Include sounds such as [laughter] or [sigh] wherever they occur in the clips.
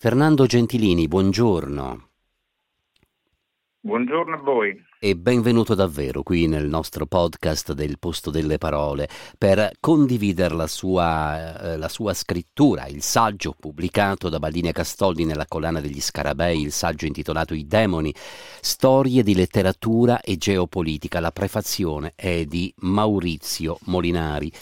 Fernando Gentilini, buongiorno. Buongiorno a voi. E benvenuto davvero qui nel nostro podcast del Posto delle Parole per condividere la sua, eh, la sua scrittura, il saggio pubblicato da Baldini Castoldi nella collana degli Scarabei, il saggio intitolato I demoni, storie di letteratura e geopolitica. La prefazione è di Maurizio Molinari.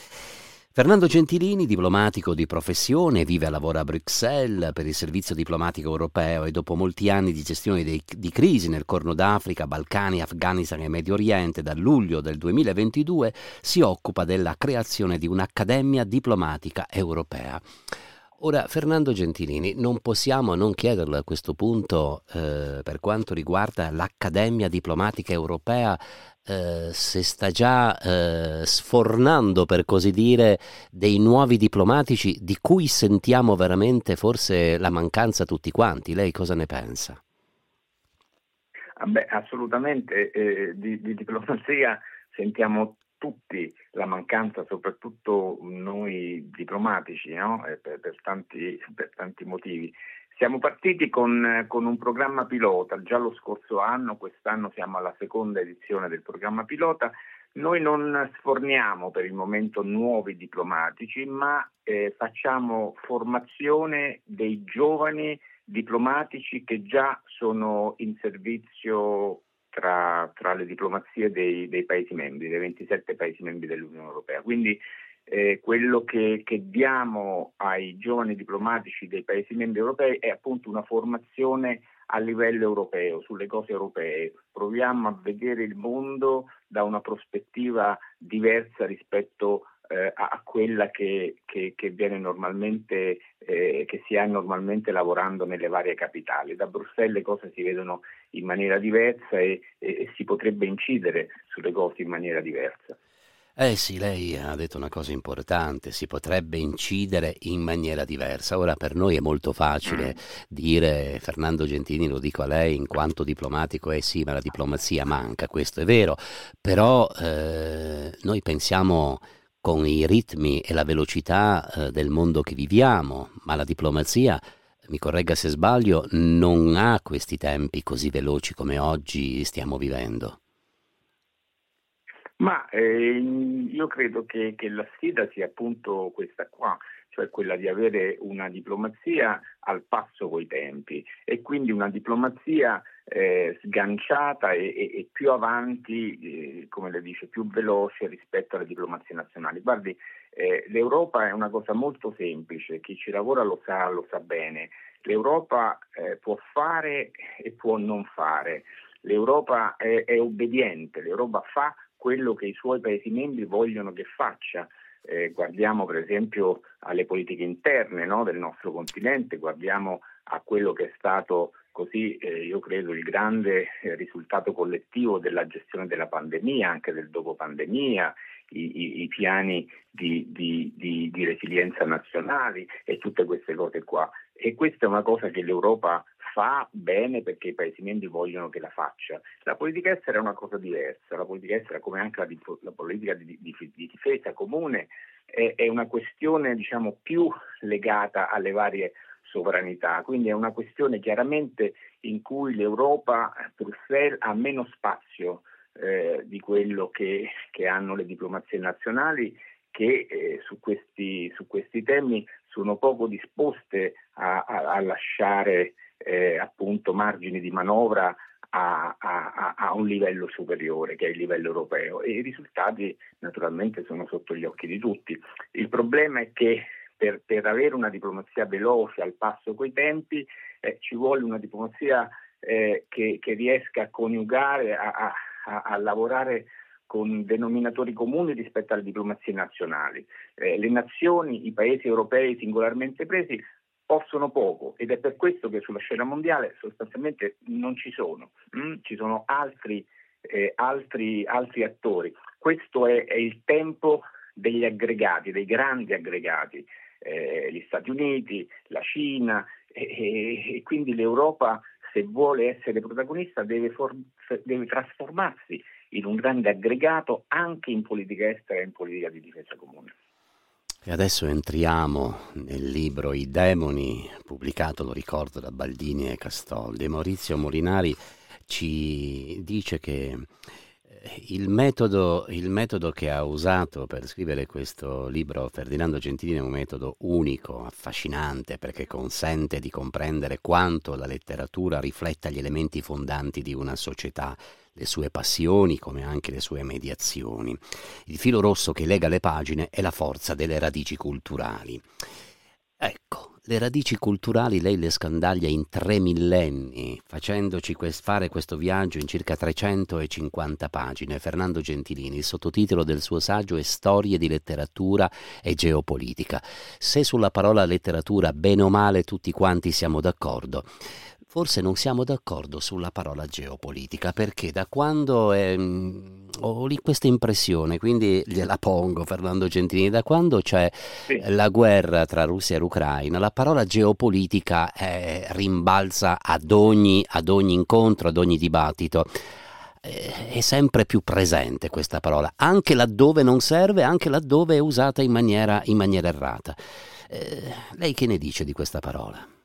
Fernando Gentilini, diplomatico di professione, vive e lavora a Bruxelles per il servizio diplomatico europeo e dopo molti anni di gestione dei, di crisi nel Corno d'Africa, Balcani, Afghanistan e Medio Oriente, da luglio del 2022 si occupa della creazione di un'accademia diplomatica europea. Ora, Fernando Gentilini, non possiamo non chiederle a questo punto, eh, per quanto riguarda l'Accademia Diplomatica Europea, eh, se sta già eh, sfornando, per così dire, dei nuovi diplomatici di cui sentiamo veramente forse la mancanza tutti quanti. Lei cosa ne pensa? Ah, beh, assolutamente, eh, di, di, diplomazia sentiamo tutti la mancanza, soprattutto noi diplomatici, no? Eh, per, per, tanti, per tanti motivi. Siamo partiti con, con, un programma pilota già lo scorso anno, quest'anno siamo alla seconda edizione del programma pilota. Noi non sforniamo per il momento nuovi diplomatici, ma eh, facciamo formazione dei giovani diplomatici che già sono in servizio tra, tra le diplomazie dei, dei Paesi membri, dei 27 Paesi membri dell'Unione Europea. Quindi eh, quello che, che, diamo ai giovani diplomatici dei Paesi membri europei è appunto una formazione a livello europeo, sulle cose europee. Proviamo a vedere il mondo da una prospettiva diversa rispetto eh, a quella che, che, che, viene normalmente, eh, che si ha normalmente lavorando nelle varie capitali. Da Bruxelles le cose si vedono in maniera diversa e, e, e si potrebbe incidere sulle cose in maniera diversa. Eh sì, lei ha detto una cosa importante, si potrebbe incidere in maniera diversa. Ora per noi è molto facile mm. dire, Fernando Gentini lo dico a lei in quanto diplomatico, eh sì, ma la diplomazia manca, questo è vero, però eh, noi pensiamo con i ritmi e la velocità eh, del mondo che viviamo, ma la diplomazia mi corregga se sbaglio, non ha questi tempi così veloci come oggi stiamo vivendo. Ma eh, io credo che, che, la sfida sia appunto questa qua, cioè quella di avere una diplomazia al passo coi tempi e quindi una diplomazia eh, sganciata e, e, e, più avanti, eh, come le dice, più veloce rispetto alle diplomazie nazionali. Guardi, eh, l'Europa è una cosa molto semplice, chi ci lavora lo sa, lo sa bene. L'Europa eh, può fare e può non fare. L'Europa è, è obbediente, l'Europa fa quello che i suoi Paesi membri vogliono che faccia. Eh, guardiamo per esempio alle politiche interne no, del nostro continente, guardiamo a quello che è stato così, eh, io credo, il grande eh, risultato collettivo della gestione della pandemia, anche del dopo pandemia, i, i, i piani di, di, di, di resilienza nazionali e tutte queste cose qua. E questa è una cosa che l'Europa fa bene perché i Paesi membri vogliono che la faccia. La politica estera è una cosa diversa, la politica estera come anche la, la politica di, di, di, difesa comune è, è una questione diciamo, più legata alle varie sovranità, quindi è una questione chiaramente in cui l'Europa, Bruxelles, ha meno spazio eh, di quello che, che, hanno le diplomazie nazionali che eh, su, questi, su, questi, temi sono poco disposte a, a, a lasciare eh, appunto margini di manovra a, a, a, un livello superiore che è il livello europeo e i risultati naturalmente sono sotto gli occhi di tutti. Il problema è che per, per avere una diplomazia veloce al passo coi tempi eh, ci vuole una diplomazia eh, che, che, riesca a coniugare, a, a lavorare con denominatori comuni rispetto alle diplomazie nazionali. Eh, le nazioni, i paesi europei singolarmente presi, possono poco ed è per questo che sulla scena mondiale sostanzialmente non ci sono, mm? ci sono altri, eh, altri, altri, attori. Questo è, è, il tempo degli aggregati, dei grandi aggregati, eh, gli Stati Uniti, la Cina e, e, quindi l'Europa se vuole essere protagonista deve, for- deve trasformarsi in un grande aggregato anche in politica estera e in politica di difesa comune. E adesso entriamo nel libro I demoni, pubblicato, lo ricordo, da Baldini e Castoldi. Maurizio Molinari ci dice che il metodo, il metodo, che ha usato per scrivere questo libro Ferdinando Gentilini è un metodo unico, affascinante, perché consente di comprendere quanto la letteratura rifletta gli elementi fondanti di una società le sue passioni come anche le sue mediazioni. Il filo rosso che lega le pagine è la forza delle radici culturali. Ecco, le radici culturali lei le scandaglia in tre millenni, facendoci quest- fare questo viaggio in circa 350 pagine. Fernando Gentilini, il sottotitolo del suo saggio è Storie di letteratura e geopolitica. Se sulla parola letteratura, bene o male, tutti quanti siamo d'accordo, forse non siamo d'accordo sulla parola geopolitica, perché da quando ehm, ho lì questa impressione, quindi gliela pongo Fernando Gentini, da quando c'è sì. la guerra tra Russia e Ucraina, la parola geopolitica eh, rimbalza ad ogni, ad ogni incontro, ad ogni dibattito eh, è sempre più presente questa parola, anche laddove non serve, anche laddove è usata in maniera, in maniera errata. Eh, lei che ne dice di questa parola?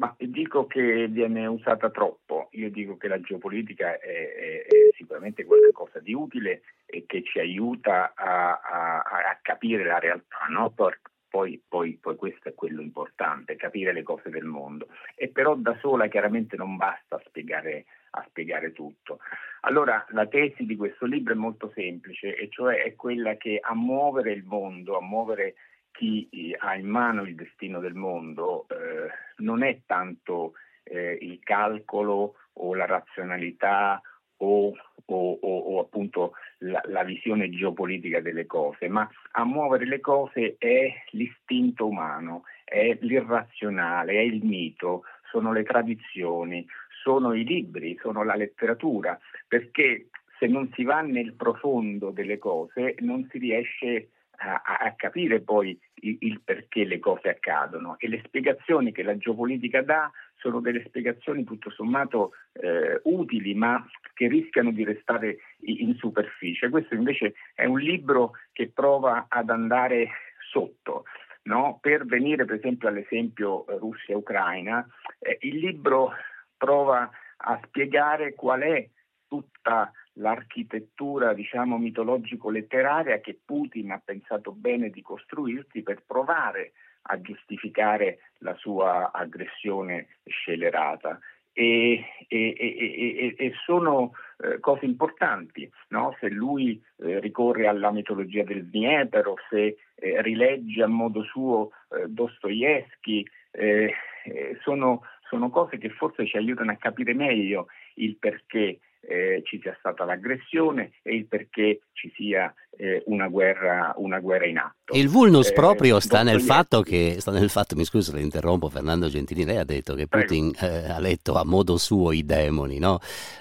Ma dico che viene usata troppo, io dico che la geopolitica è, è, è sicuramente qualcosa di utile e che ci aiuta a, a, a capire la realtà, no? poi, poi, poi, questo è quello importante, capire le cose del mondo. E però da sola chiaramente non basta spiegare, a spiegare tutto. Allora la tesi di questo libro è molto semplice, e cioè è quella che a muovere il mondo, a muovere chi eh, ha in mano il destino del mondo eh, non è tanto eh, il calcolo o la razionalità o, o, o, o appunto la, la, visione geopolitica delle cose, ma a muovere le cose è l'istinto umano, è l'irrazionale, è il mito, sono le tradizioni, sono i libri, sono la letteratura, perché se non si va nel profondo delle cose non si riesce a a, a capire poi il, il, perché le cose accadono e le spiegazioni che la geopolitica dà sono delle spiegazioni tutto sommato eh, utili ma che rischiano di restare in superficie. Questo invece è un libro che prova ad andare sotto. No? Per venire per esempio all'esempio eh, Russia-Ucraina, eh, il libro prova a spiegare qual è tutta l'architettura diciamo mitologico-letteraria che Putin ha pensato bene di costruirsi per provare a giustificare la sua aggressione scelerata. E, e, e, e sono eh, cose importanti, no? se lui eh, ricorre alla mitologia del Dnieper o se eh, rilegge a modo suo eh, Dostoevsky, eh, eh, sono, sono cose che forse ci aiutano a capire meglio il perché eh, ci sia stata l'aggressione e il perché ci sia eh, una, guerra, una, guerra, in atto. Il vulnus eh, proprio sta nel, fatto che, sta nel fatto mi scuso, le interrompo Fernando Gentili, lei ha detto che Putin eh, ha letto a modo suo i demoni, no?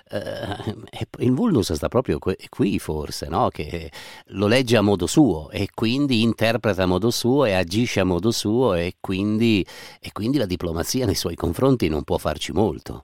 Eh, il vulnus sta proprio qui forse, no? Che lo legge a modo suo e quindi interpreta a modo suo e agisce a modo suo e quindi, e quindi la diplomazia nei suoi confronti non può farci molto.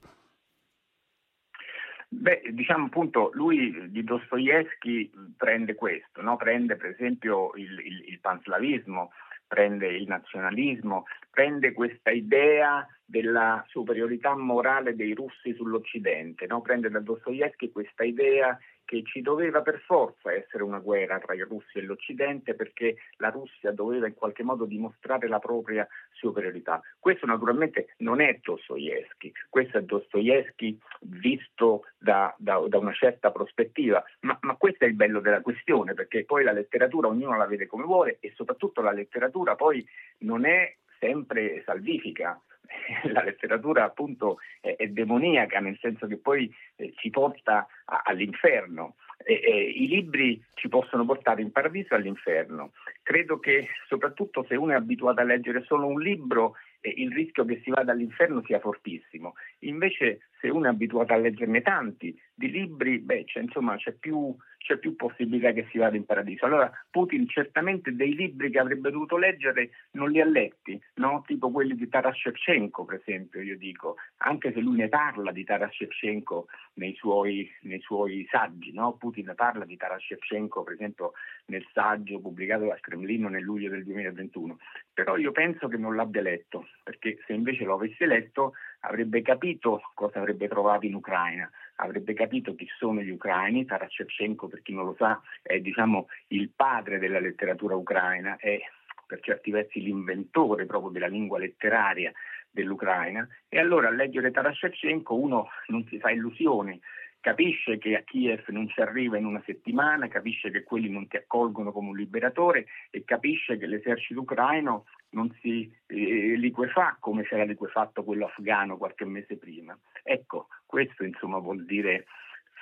Beh, diciamo appunto, lui di Dostoevsky prende questo, no? prende per esempio il, il, il panslavismo, prende il nazionalismo, prende questa idea della superiorità morale dei russi sull'Occidente, no? prende da Dostoevsky questa idea che ci doveva per forza essere una guerra tra i russi e l'Occidente perché la Russia doveva in qualche modo dimostrare la propria superiorità. Questo naturalmente non è Dostoevsky, questo è Dostoevsky visto da, da, da una certa prospettiva, ma, ma questo è il bello della questione perché poi la letteratura ognuno la vede come vuole e soprattutto la letteratura poi non è sempre salvifica. [laughs] La letteratura appunto è, è demoniaca, nel senso che poi eh, ci porta a, all'inferno. E, e, I libri ci possono portare in paradiso all'inferno. Credo che soprattutto se uno è abituato a leggere solo un libro, eh, il rischio che si vada all'inferno sia fortissimo. Invece se uno è abituato a leggerne tanti di libri, beh, c'è, insomma, c'è più c'è più possibilità che si vada in paradiso. Allora Putin certamente dei libri che avrebbe dovuto leggere non li ha letti, no? tipo quelli di Taras Shevchenko per esempio, io dico, anche se lui ne parla di Taras Shevchenko nei suoi, nei suoi saggi, no? Putin parla di Taras Shevchenko per esempio nel saggio pubblicato dal Cremlino nel luglio del 2021, però io penso che non l'abbia letto, perché se invece lo avesse letto avrebbe capito cosa avrebbe trovato in Ucraina, avrebbe capito chi sono gli ucraini, Taras Shevchenko per chi non lo sa è diciamo, il padre della letteratura ucraina, è per certi versi l'inventore proprio della lingua letteraria dell'Ucraina. E allora a leggere Taras Shevchenko uno non si fa illusioni. Capisce che a Kiev non si arriva in una settimana, capisce che quelli non ti accolgono come un liberatore e capisce che l'esercito ucraino non si eh, liquefà come si era liquefatto quello afghano qualche mese prima. Ecco, questo insomma vuol dire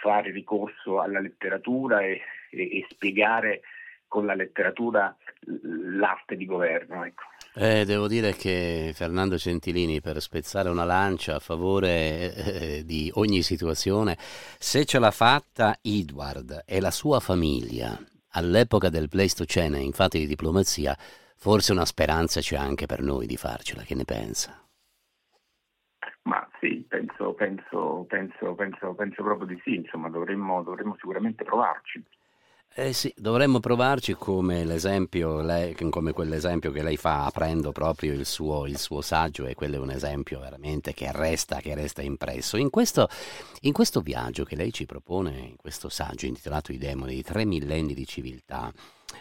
fare ricorso alla letteratura e, e, e spiegare con la letteratura l'arte di governo. Ecco. Eh, devo dire che Fernando Centilini, per spezzare una lancia a favore eh, di ogni situazione, se ce l'ha fatta Edward e la sua famiglia all'epoca del Pleistocene in fatti di diplomazia, forse una speranza c'è anche per noi di farcela. Che ne pensa? Ma sì, penso, penso, penso, penso, penso proprio di sì, insomma dovremmo, dovremmo sicuramente provarci. Eh sì, dovremmo provarci come l'esempio, lei, come quell'esempio che lei fa aprendo proprio il suo, il suo, saggio e quello è un esempio veramente che resta, che resta impresso. In questo, in questo, viaggio che lei ci propone, in questo saggio intitolato I demoni di tre millenni di civiltà,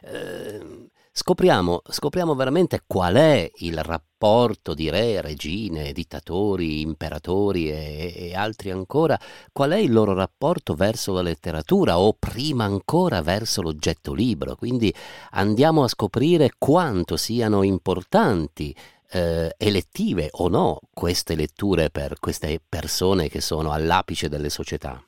eh, scopriamo, scopriamo veramente qual è il rapporto di re, regine, dittatori, imperatori e, e, altri ancora, qual è il loro rapporto verso la letteratura o prima ancora verso l'oggetto libro. Quindi andiamo a scoprire quanto siano importanti eh, elettive o no queste letture per queste persone che sono all'apice delle società.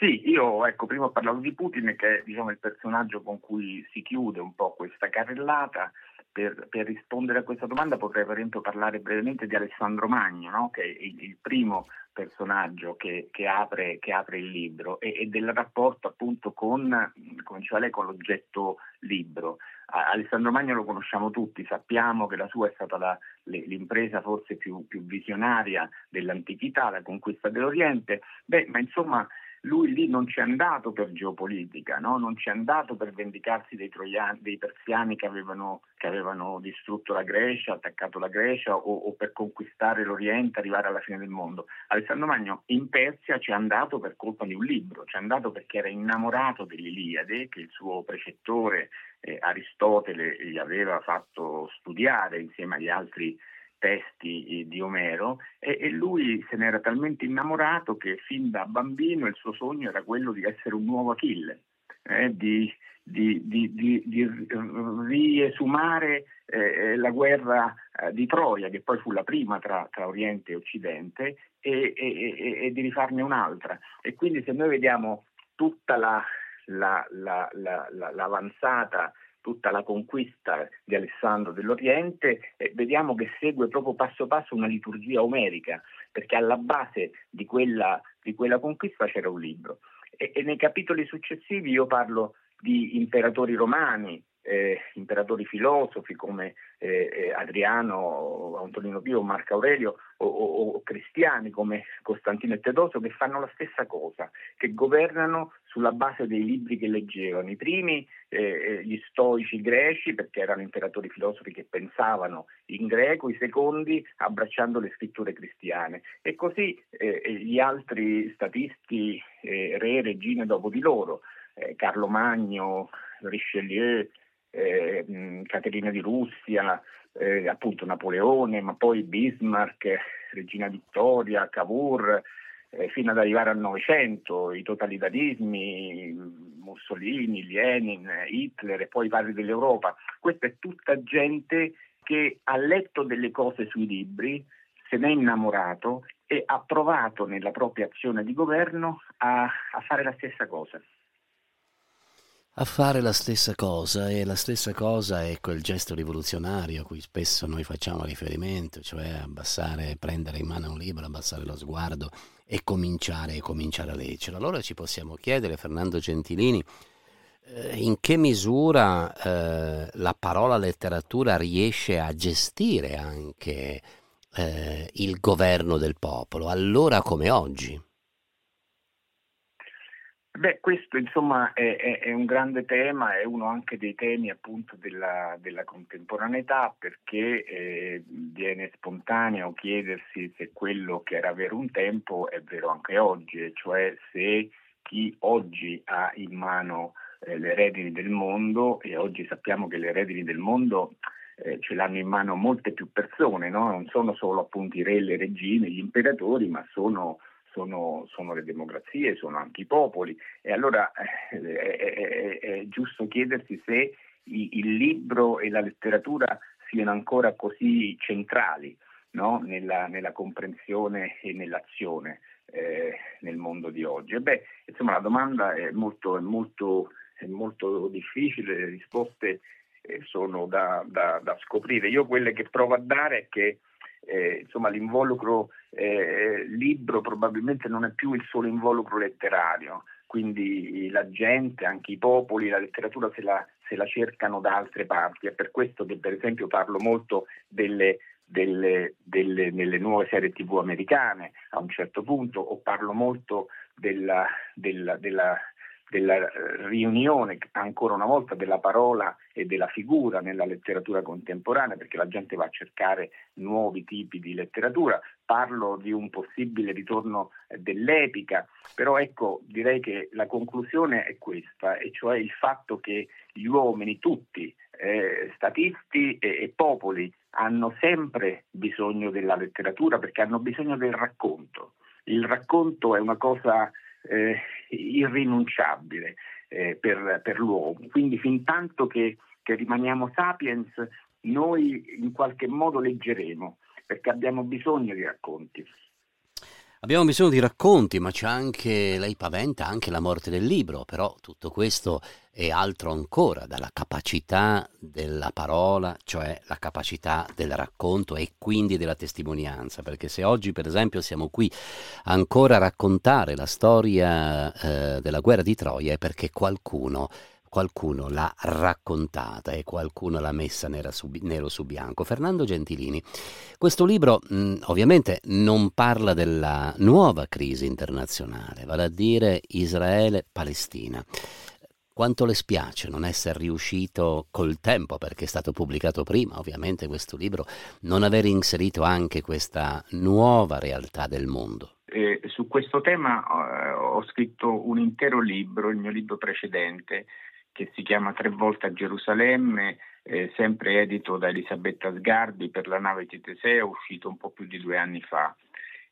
Sì, io ecco, prima parlavo di Putin che è diciamo, il personaggio con cui si chiude un po' questa carrellata. Per, per, rispondere a questa domanda potrei per esempio parlare brevemente di Alessandro Magno, no? che è il, il primo personaggio che, che, apre, che, apre, il libro e, e, del rapporto appunto con, lei, con l'oggetto libro. Alessandro Magno lo conosciamo tutti, sappiamo che la sua è stata la, l'impresa forse più, più visionaria dell'antichità, la conquista dell'Oriente, Beh, ma insomma lui lì non ci è andato per geopolitica, no? non ci è andato per vendicarsi dei, troiani, dei persiani che avevano, che avevano, distrutto la Grecia, attaccato la Grecia o, o, per conquistare l'Oriente, arrivare alla fine del mondo. Alessandro Magno in Persia ci è andato per colpa di un libro, ci è andato perché era innamorato dell'Iliade che il suo precettore eh, Aristotele gli aveva fatto studiare insieme agli altri testi di Omero e, e, lui se ne era talmente innamorato che fin da bambino il suo sogno era quello di essere un nuovo Achille, eh, di, di, di, di, riesumare eh, la guerra eh, di Troia, che poi fu la prima tra, tra Oriente e Occidente, e, e, e, di rifarne un'altra. E quindi se noi vediamo tutta la, la, la, l'avanzata tutta la conquista di Alessandro dell'Oriente, eh, vediamo che segue proprio passo passo una liturgia omerica, perché alla base di quella, di quella conquista c'era un libro. E, e, nei capitoli successivi io parlo di imperatori romani, eh, imperatori filosofi come eh, eh Adriano, Antonino Pio, Marco Aurelio o, o, o, cristiani come Costantino e Teodoso che fanno la stessa cosa, che governano sulla base dei libri che leggevano. I primi eh, eh, gli stoici greci perché erano imperatori filosofi che pensavano in greco, i secondi abbracciando le scritture cristiane e così eh, gli altri statisti, re, regine dopo di loro. Carlo Magno, Richelieu, eh, Caterina di Russia, eh, appunto Napoleone, ma poi Bismarck, Regina Vittoria, Cavour, eh, fino ad arrivare al Novecento, i totalitarismi, Mussolini, Lenin, Hitler e poi i padri dell'Europa. Questa è tutta gente che ha letto delle cose sui libri, se ne è innamorato e ha provato nella propria azione di governo a, a fare la stessa cosa a fare la stessa cosa e la stessa cosa è quel gesto rivoluzionario a cui spesso noi facciamo riferimento, cioè abbassare, prendere in mano un libro, abbassare lo sguardo e cominciare, e cominciare a leggerlo. Allora ci possiamo chiedere, Fernando Gentilini, eh, in che misura eh, la parola letteratura riesce a gestire anche eh, il governo del popolo, allora come oggi? Beh, questo insomma è, è, è, un grande tema, è uno anche dei temi appunto della, della contemporaneità perché eh, viene spontaneo chiedersi se quello che era vero un tempo è vero anche oggi, cioè se chi oggi ha in mano eh, le redini del mondo e oggi sappiamo che le redini del mondo eh, ce l'hanno in mano molte più persone, no? non sono solo appunto i re, le regine, gli imperatori, ma sono sono, sono, le democrazie, sono anche i popoli e allora eh, è, è, è, giusto chiedersi se i, il libro e la letteratura siano ancora così centrali no? nella, nella, comprensione e nell'azione eh, nel mondo di oggi. E beh, insomma, la domanda è molto, molto, molto difficile, le risposte eh, sono da, da, da scoprire. Io quelle che provo a dare è che eh, insomma, l'involucro eh, libro probabilmente non è più il solo involucro letterario, quindi la gente, anche i popoli, la letteratura se la, se la cercano da altre parti. È per questo che per esempio parlo molto delle, delle, delle, nelle nuove serie tv americane a un certo punto, o parlo molto della, della, della della eh, riunione ancora una volta della parola e della figura nella letteratura contemporanea, perché la gente va a cercare nuovi tipi di letteratura. Parlo di un possibile ritorno eh, dell'epica, però ecco, direi che la conclusione è questa, e cioè il fatto che gli uomini tutti, eh, statisti e, e popoli, hanno sempre bisogno della letteratura perché hanno bisogno del racconto. Il racconto è una cosa eh, irrinunciabile eh, per, per, l'uomo. Quindi fin tanto che, che rimaniamo sapiens, noi in qualche modo leggeremo, perché abbiamo bisogno di racconti. Abbiamo bisogno di racconti, ma c'è anche, lei paventa anche la morte del libro, però tutto questo è altro ancora dalla capacità della parola, cioè la capacità del racconto e quindi della testimonianza, perché se oggi per esempio siamo qui ancora a raccontare la storia eh, della guerra di Troia è perché qualcuno qualcuno l'ha raccontata e qualcuno l'ha messa su, nero su bianco. Fernando Gentilini, questo libro mh, ovviamente non parla della nuova crisi internazionale, vale a dire Israele-Palestina. Quanto le spiace non essere riuscito col tempo, perché è stato pubblicato prima, ovviamente, questo libro, non aver inserito anche questa nuova realtà del mondo? Eh, su questo tema eh, ho scritto un intero libro, il mio libro precedente, che si chiama Tre volte a Gerusalemme, eh, sempre edito da Elisabetta Sgarbi per la nave di Teseo, uscito un po' più di due anni fa.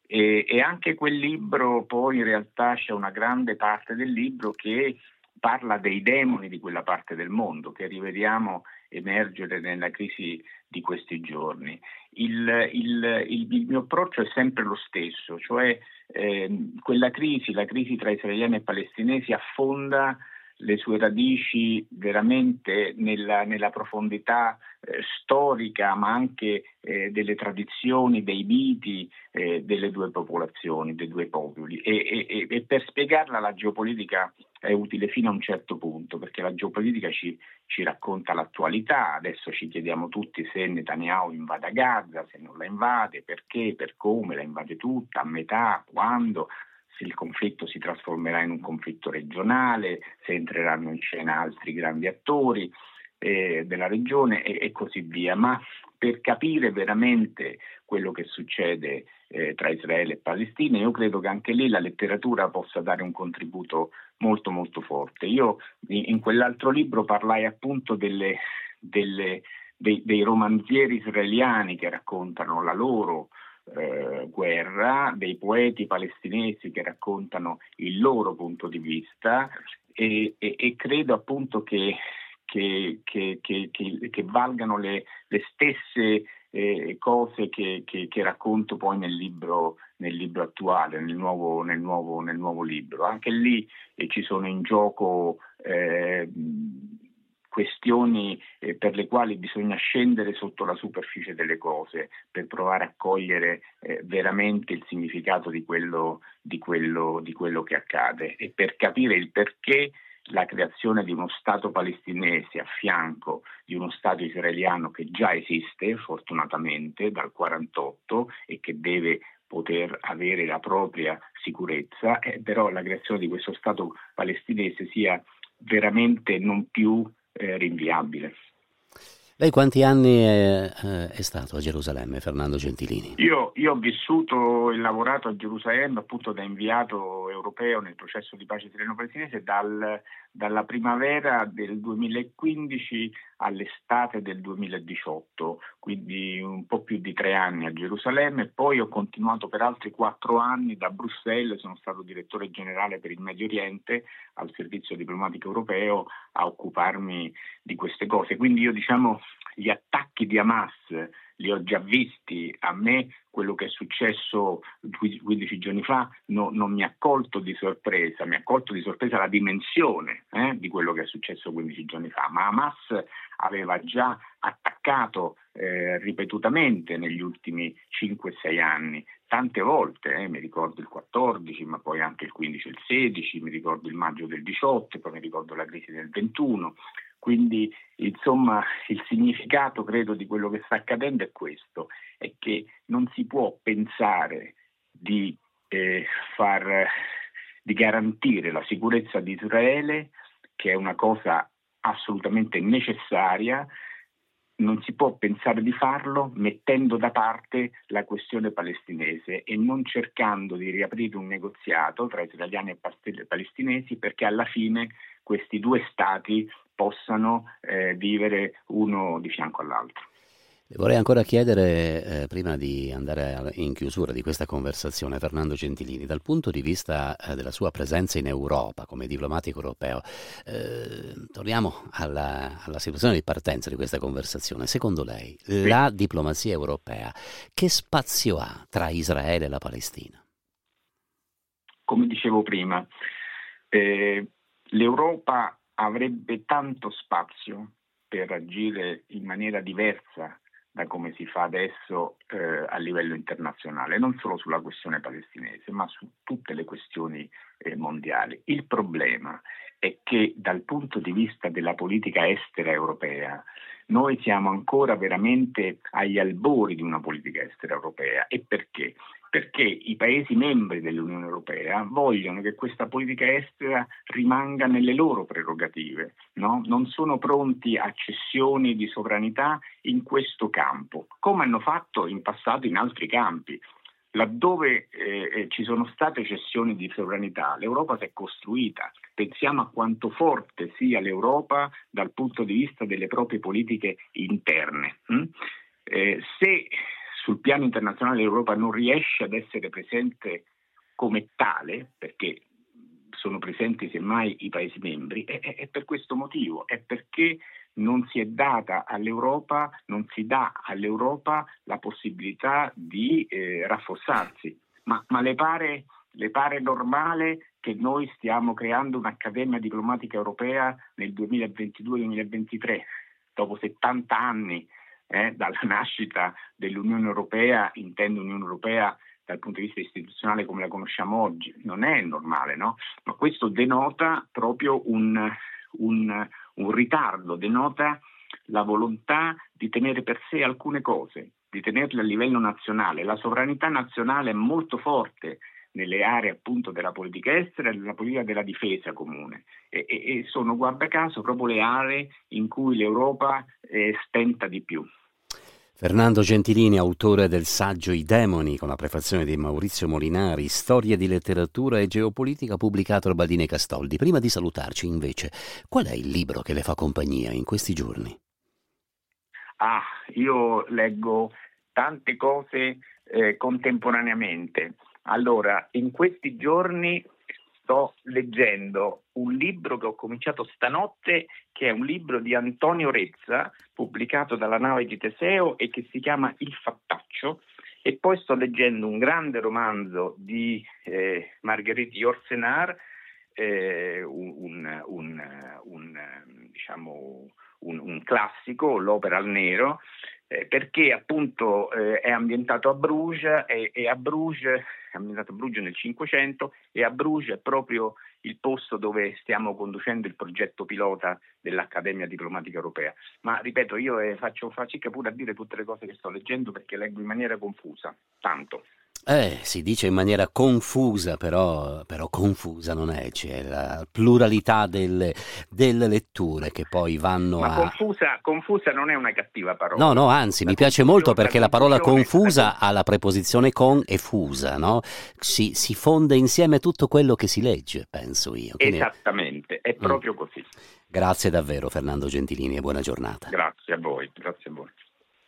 E, e anche quel libro poi in realtà c'è una grande parte del libro che parla dei demoni di quella parte del mondo che rivediamo emergere nella crisi di questi giorni. Il, il, il, il mio approccio è sempre lo stesso, cioè eh, quella crisi, la crisi tra israeliani e palestinesi affonda le sue radici veramente nella, nella profondità eh, storica, ma anche eh, delle tradizioni, dei miti eh, delle due popolazioni, dei due popoli. E, e, e, per spiegarla la geopolitica è utile fino a un certo punto, perché la geopolitica ci, ci, racconta l'attualità, adesso ci chiediamo tutti se Netanyahu invada Gaza, se non la invade, perché, per come, la invade tutta, a metà, quando, se il conflitto si trasformerà in un conflitto regionale, se entreranno in scena altri grandi attori eh, della regione e, e così via. Ma per capire veramente quello che succede eh, tra Israele e Palestina, io credo che anche lì la letteratura possa dare un contributo molto molto forte. Io in, quell'altro libro parlai appunto delle, delle, dei, dei, romanzieri israeliani che raccontano la loro eh, guerra, dei poeti palestinesi che raccontano il loro punto di vista e, e, e credo appunto che che, che, che, che valgano le, le stesse eh, cose che, racconto poi nel libro, nel libro attuale, nel nuovo, nel, nuovo, nel nuovo, libro. Anche lì eh, ci sono in gioco eh, questioni eh, per le quali bisogna scendere sotto la superficie delle cose per provare a cogliere eh, veramente il significato di quello, di, quello, di quello che accade. E per capire il perché la creazione di uno Stato palestinese a fianco di uno Stato israeliano che già esiste, fortunatamente, dal 1948 e che deve poter avere la propria sicurezza, eh, però la creazione di questo Stato palestinese sia veramente non più eh, rinviabile. Lei quanti anni è, eh, è, stato a Gerusalemme, Fernando Gentilini? Io, io, ho vissuto e lavorato a Gerusalemme appunto da inviato europeo nel processo di pace sireno-palestinese dal, dalla primavera del 2015 all'estate del 2018, quindi un po' più di tre anni a Gerusalemme. Poi ho continuato per altri quattro anni da Bruxelles, sono stato direttore generale per il Medio Oriente al servizio diplomatico europeo a occuparmi di queste cose. Quindi io diciamo gli attacchi di Hamas li ho già visti, a me quello che è successo 15 giorni fa no, non mi ha colto di sorpresa, mi ha colto di sorpresa la dimensione eh, di quello che è successo 15 giorni fa, ma Hamas aveva già attaccato eh, ripetutamente negli ultimi 5-6 anni, tante volte, eh, mi ricordo il 14, ma poi anche il 15 e il 16, mi ricordo il maggio del 18, poi mi ricordo la crisi del 21. Quindi, insomma, il significato, credo, di quello che sta accadendo è questo, è che non si può pensare di, eh, far, di garantire la sicurezza di Israele, che è una cosa assolutamente necessaria, non si può pensare di farlo mettendo da parte la questione palestinese e non cercando di riaprire un negoziato tra israeliani e palestinesi perché alla fine questi due stati possano eh, vivere uno di fianco all'altro. Le vorrei ancora chiedere, eh, prima di andare in chiusura di questa conversazione, Fernando Gentilini, dal punto di vista eh, della sua presenza in Europa come diplomatico europeo, eh, torniamo alla, alla, situazione di partenza di questa conversazione. Secondo lei, sì. la diplomazia europea che spazio ha tra Israele e la Palestina? Come dicevo prima, eh, l'Europa avrebbe tanto spazio per agire in maniera diversa da come si fa adesso eh, a livello internazionale, non solo sulla questione palestinese, ma su tutte le questioni eh, mondiali. Il problema è che dal punto di vista della politica estera europea noi siamo ancora veramente agli albori di una politica estera europea. E perché? Perché i Paesi membri dell'Unione Europea vogliono che questa politica estera rimanga nelle loro prerogative, no? non sono pronti a cessioni di sovranità in questo campo, come hanno fatto in passato in altri campi. Laddove eh, eh, ci sono state cessioni di sovranità, l'Europa si è costruita. Pensiamo a quanto forte sia l'Europa dal punto di vista delle proprie politiche interne. Hm? Eh, se sul piano internazionale l'Europa non riesce ad essere presente come tale, perché sono presenti semmai i Paesi membri, è, è, è per questo motivo, è perché non si è data all'Europa, non si dà all'Europa la possibilità di eh, rafforzarsi. Ma, ma le, pare, le, pare, normale che noi stiamo creando un'Accademia diplomatica europea nel 2022-2023, dopo 70 anni eh, dalla nascita dell'Unione Europea, intendo Unione Europea dal punto di vista istituzionale come la conosciamo oggi, non è normale, no? Ma questo denota proprio un, un, un ritardo, denota la volontà di tenere per sé alcune cose, di tenerle a livello nazionale. La sovranità nazionale è molto forte nelle aree appunto della politica estera e della politica della difesa comune e, e, sono guarda caso proprio le aree in cui l'Europa eh, stenta di più. Fernando Gentilini, autore del saggio I demoni, con la prefazione di Maurizio Molinari, Storie di letteratura e geopolitica, pubblicato da Baldini Castoldi. Prima di salutarci, invece, qual è il libro che le fa compagnia in questi giorni? Ah, io leggo tante cose eh, contemporaneamente. Allora, in questi giorni sto leggendo un libro che ho cominciato stanotte, che è un libro di Antonio Rezza, pubblicato dalla nave di Teseo e che si chiama Il Fattaccio. E poi sto leggendo un grande romanzo di eh, Marguerite Yourcenar, eh, un, un, un, diciamo, un, classico, l'opera al nero, eh, perché appunto eh, è ambientato a Bruges e, e, a Bruges, è ambientato a Bruges nel Cinquecento e a Bruges è proprio il posto dove stiamo conducendo il progetto pilota dell'Accademia Diplomatica Europea. Ma ripeto, io eh, faccio fatica pure a dire tutte le cose che sto leggendo perché leggo in maniera confusa, tanto. Eh, si dice in maniera confusa, però, però confusa non è, c'è la pluralità delle, delle letture che poi vanno Ma a... Confusa, confusa non è una cattiva parola. No, no, anzi, la mi piace molto perché la parola confusa ha la preposizione con e fusa, no? Si, si, fonde insieme tutto quello che si legge, penso io. Quindi... Esattamente, è mm. proprio mm. così. Grazie davvero Fernando Gentilini e buona giornata. Grazie a voi, grazie a voi.